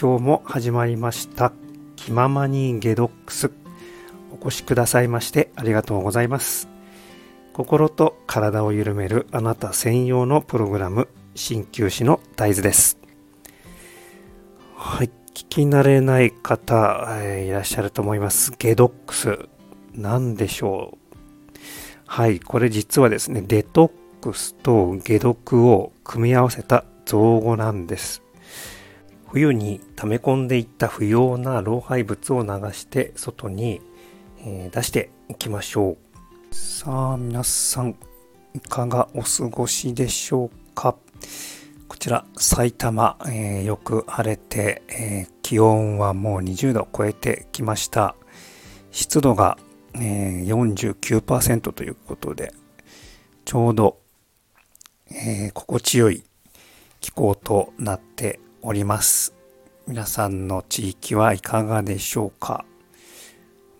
今日も始まりました。気ままにゲドックス。お越しくださいましてありがとうございます。心と体を緩めるあなた専用のプログラム鍼灸師の大豆です。はい聞き慣れない方、えー、いらっしゃると思います。ゲドックス何でしょう？はいこれ実はですねデトックスと解毒を組み合わせた造語なんです。冬に溜め込んでいった不要な老廃物を流して外に、え出していきましょう。さあ皆さんいかがお過ごしでしょうか？こちら埼玉、えー、よく晴れて、えー、気温はもう20度を超えてきました。湿度が、えー、49%ということでちょうど、え心地よい気候となっております。皆さんの地域はいかがでしょうか？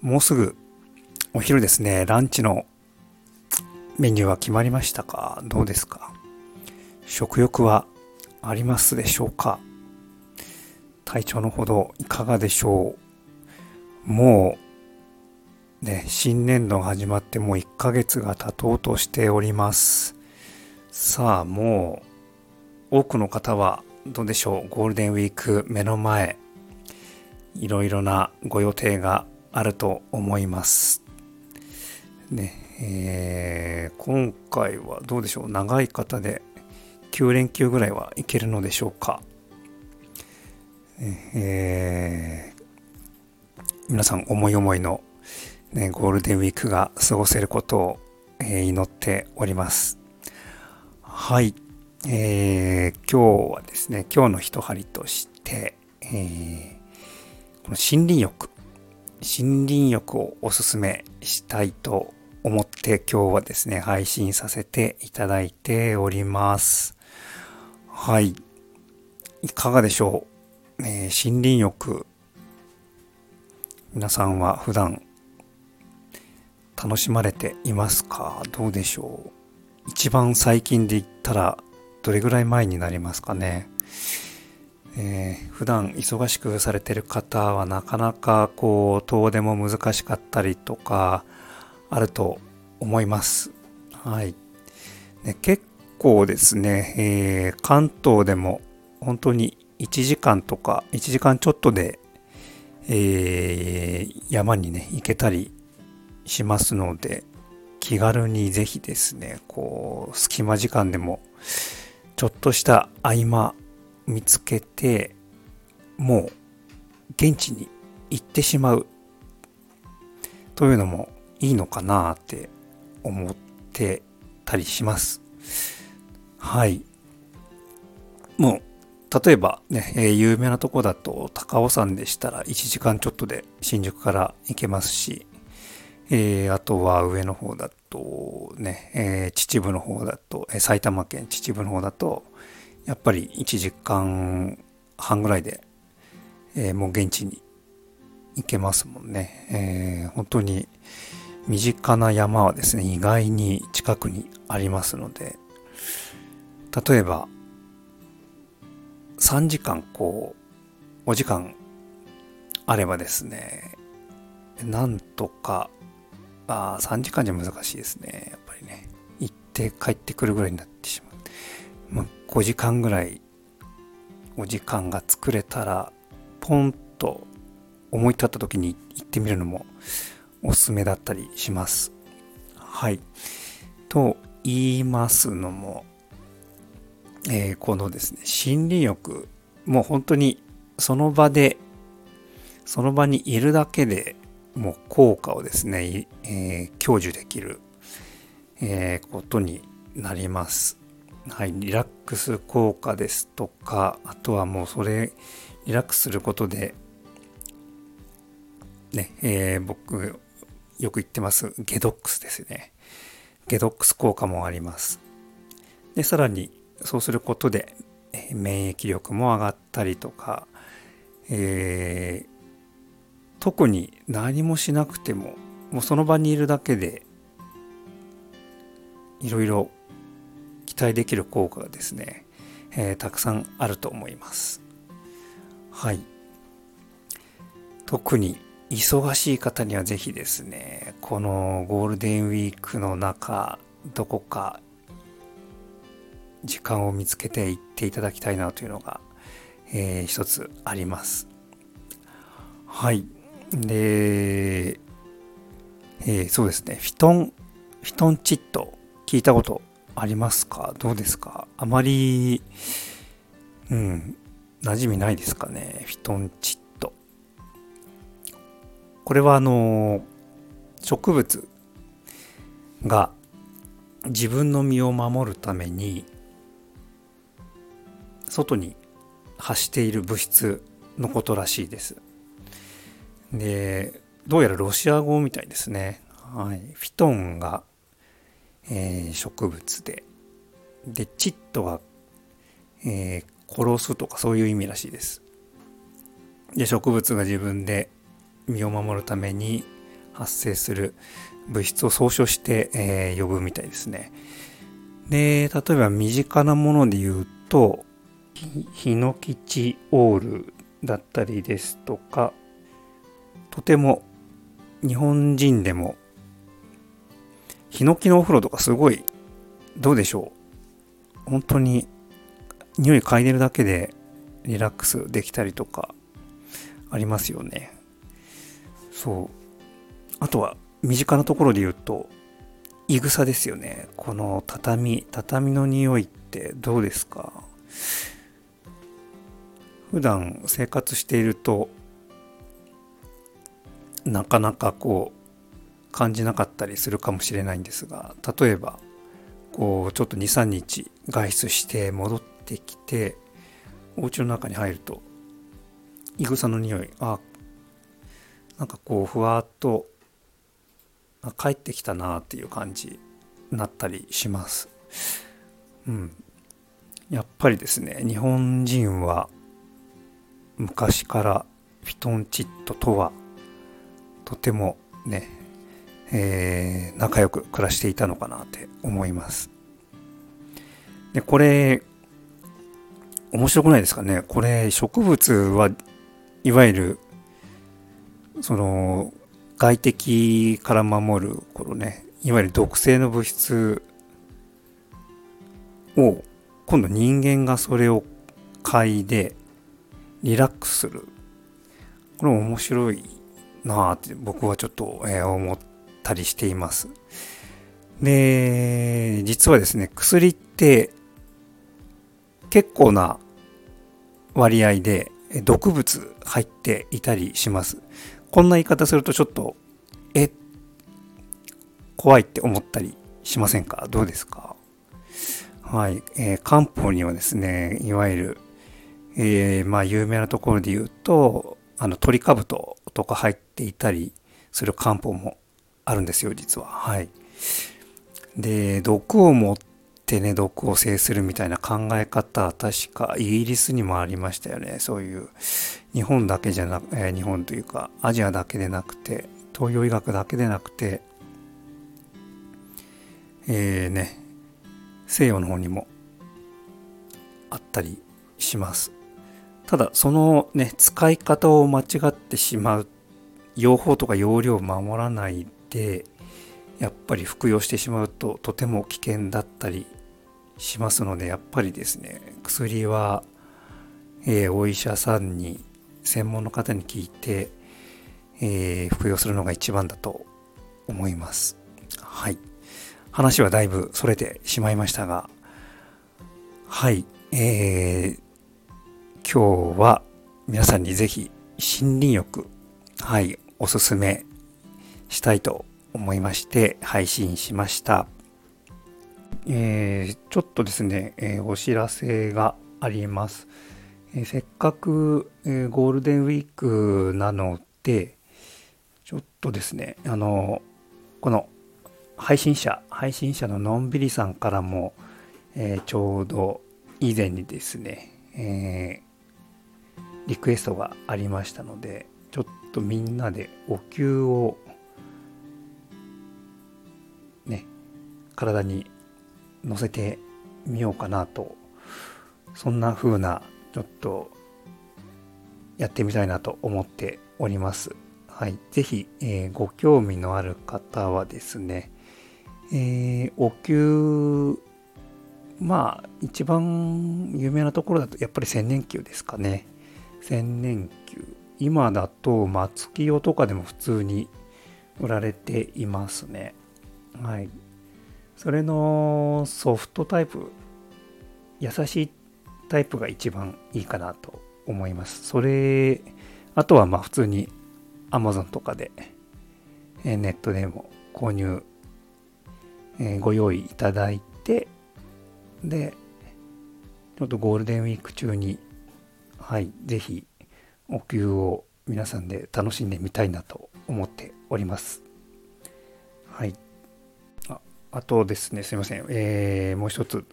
もうすぐお昼ですね、ランチのメニューは決まりましたか？どうですか？食欲はありますでしょうか？体調のほどいかがでしょう？もうね、新年度が始まってもう1ヶ月が経とうとしております。さあ、もう多くの方はどうでしょう、ゴールデンウィーク目の前、いろいろなご予定があると思います。ね、えー、今回はどうでしょう、長い方で9連休ぐらいはいけるのでしょうか？えー、皆さん思い思いの、ね、ゴールデンウィークが過ごせることを、え、祈っております。はい。えー、今日はですね、今日の一針として、えー、この森林浴、森林浴をおすすめしたいと思って今日はですね、配信させていただいております。はい。いかがでしょう、えー、森林浴、皆さんは普段楽しまれていますか？どうでしょう？一番最近で言ったらどれぐらい前になりますかね。えー、普段忙しくされてる方はなかなかこう遠出も難しかったりとかあると思います。はい。ね、結構ですね、えー、関東でも本当に1時間とか1時間ちょっとで、えー、山にね行けたりしますので気軽にぜひですねこう隙間時間でもちょっとした合間見つけて、もう現地に行ってしまうというのもいいのかなって思ってたりします。はい。もう、例えばね、えー、有名なとこだと高尾山でしたら1時間ちょっとで新宿から行けますし、えー、あとは上の方だとね、えー、秩父の方だと、えー、埼玉県秩父の方だと、やっぱり1時間半ぐらいで、え、もう現地に行けますもんね。え、本当に身近な山はですね、意外に近くにありますので、例えば、3時間こう、お時間あればですね、なんとかあ3時間じゃ難しいですね。やっぱりね。行って帰ってくるぐらいになってしまう。まあ、5時間ぐらいお時間が作れたら、ポンと思い立った時に行ってみるのもおすすめだったりします。はい。と言いますのも、えー、このですね、心理欲、もう本当にその場で、その場にいるだけでもう効果をですね、えー、享受できる、えー、ことになります。はい、リラックス効果ですとか、あとはもうそれ、リラックスすることで、ね、えー、僕、よく言ってます、ゲドックスですね。ゲドックス効果もあります。で、さらに、そうすることで、免疫力も上がったりとか、えー、特に何もしなくてももうその場にいるだけでいろいろ期待できる効果がですね、えー、たくさんあると思います。はい。特に忙しい方にはぜひですねこのゴールデンウィークの中どこか時間を見つけて行っていただきたいなというのが、えー、一つあります。はい。で、えー、そうですね。フィトンフィトンチット聞いたことありますか？どうですか？あまりうん馴染みないですかね？フィトンチットこれはあの植物が自分の身を守るために外に発している物質のことらしいです。でどうやらロシア語みたいですね。はい、フィトンが、えー、植物ででチットが、えー、殺すとかそういう意味らしいです。で植物が自分で身を守るために発生する物質を総称して、えー、呼ぶみたいですね。で例えば身近なもので言うとヒノキチオールだったりですとかとても日本人でもヒノキのお風呂とかすごいどうでしょう本当に匂い嗅いでるだけでリラックスできたりとかありますよね。そう。あとは身近なところで言うと、いぐさですよね。この畳、畳の匂いってどうですか？普段生活していると、なかなかこう、感じなかったりするかもしれないんですが、例えば、こう、ちょっと2、3日外出して戻ってきてお家の中に入るといぐさの匂いあなんかこうふわっと帰ってきたなっていう感じになったりします。うん。やっぱりですね日本人は昔からフィトンチッドとはとてもね、えー、仲良く暮らしていたのかなって思います。でこれ面白くないですかね？これ植物はいわゆるその外敵から守るこのねいわゆる毒性の物質を今度人間がそれを嗅いでリラックスする。これ面白いなあって僕はちょっと、え思ったりしていますで実はですね薬って結構な割合で毒物入っていたりします。こんな言い方するとちょっと、え、怖いって思ったりしませんか？どうですか？はい。えー、漢方にはですね、いわゆる、えー、まあ有名なところで言うと、あの鳥かぶとか入っていたりする漢方もあるんですよ、実は。はい。で、毒を持ってね、毒を制するみたいな考え方は確かイギリスにもありましたよね。そういう日本だけじゃなく、えー、日本というかアジアだけでなくて、東洋医学だけでなくて、えー、ね、西洋の方にもあったりします。ただ、そのね、使い方を間違ってしまう、用法とか用量を守らないで、やっぱり服用してしまうととても危険だったりしますのでやっぱりですね薬は、えー、お医者さんに専門の方に聞いて、えー、服用するのが一番だと思います。はい。話はだいぶそれてしまいましたがはい。えー、今日は皆さんにぜひ森林浴。はい。おすすめしたいと思いまして配信しましたえー、ちょっとですね、えー、お知らせがあります。えー、せっかく、えゴールデンウィークなので、ちょっとですね、あの、この配信者、配信者ののんびりさんからも、えちょうど以前にですね、えリクエストがありましたので、ちょっとみんなでお灸をね、体に載せてみようかなとそんな風なちょっとやってみたいなと思っております。はい。ぜひ、えー、ご興味のある方はですね、えー、お灸、まあ、一番有名なところだと、やっぱり千年灸ですかね。千年灸。今だと、松清とかでも普通に売られていますね。はい。それのソフトタイプ、優しいタイプが一番いいかなと思います。それ、あとはまあ普通に Amazon とかで、えネットでも購入、えご用意いただいて、で、ちょっとゴールデンウィーク中に、はい、ぜひお給を皆さんで楽しんでみたいなと思っております。はい。ああとですね、すいません。えー、もう一つ、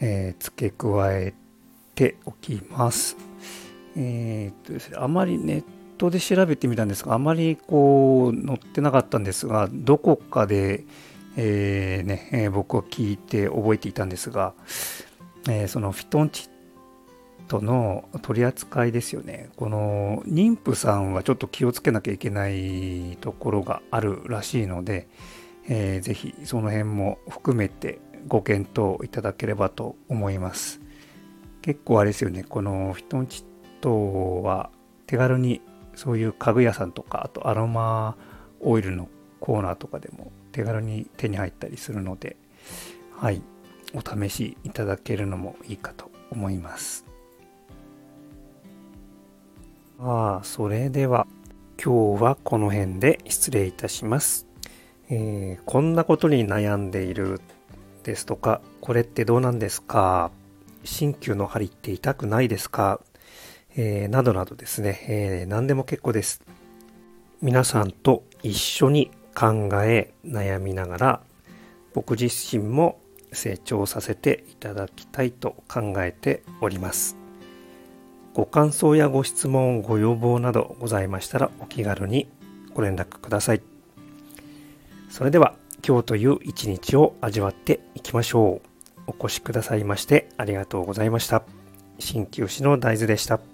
えー、付け加えておきます。えー、っとですね、あまりネットで調べてみたんですが、あまりこう載ってなかったんですが、どこかで、えー、ね、え、僕は聞いて覚えていたんですが、えー、そのフィトンチットの取り扱いですよね。この妊婦さんはちょっと気をつけなきゃいけないところがあるらしいので、えー、ぜひその辺も含めてご検討いただければと思います。結構あれですよね、このフィトンチットは手軽にそういう家具屋さんとか、あとアロマオイルのコーナーとかでも手軽に手に入ったりするので、はい、お試しいただけるのもいいかと思います。ああ、それでは今日はこの辺で失礼いたします。えー、こんなことに悩んでいるですとか、これってどうなんですか？鍼灸の針って痛くないですか？えー、などなどですね、えー、何でも結構です。皆さんと一緒に考え、悩みながら、僕自身も成長させていただきたいと考えております。ご感想やご質問、ご要望などございましたらお気軽にご連絡ください。それでは今日という一日を味わっていきましょう。お越しくださいましてありがとうございました。鍼灸師の大豆でした。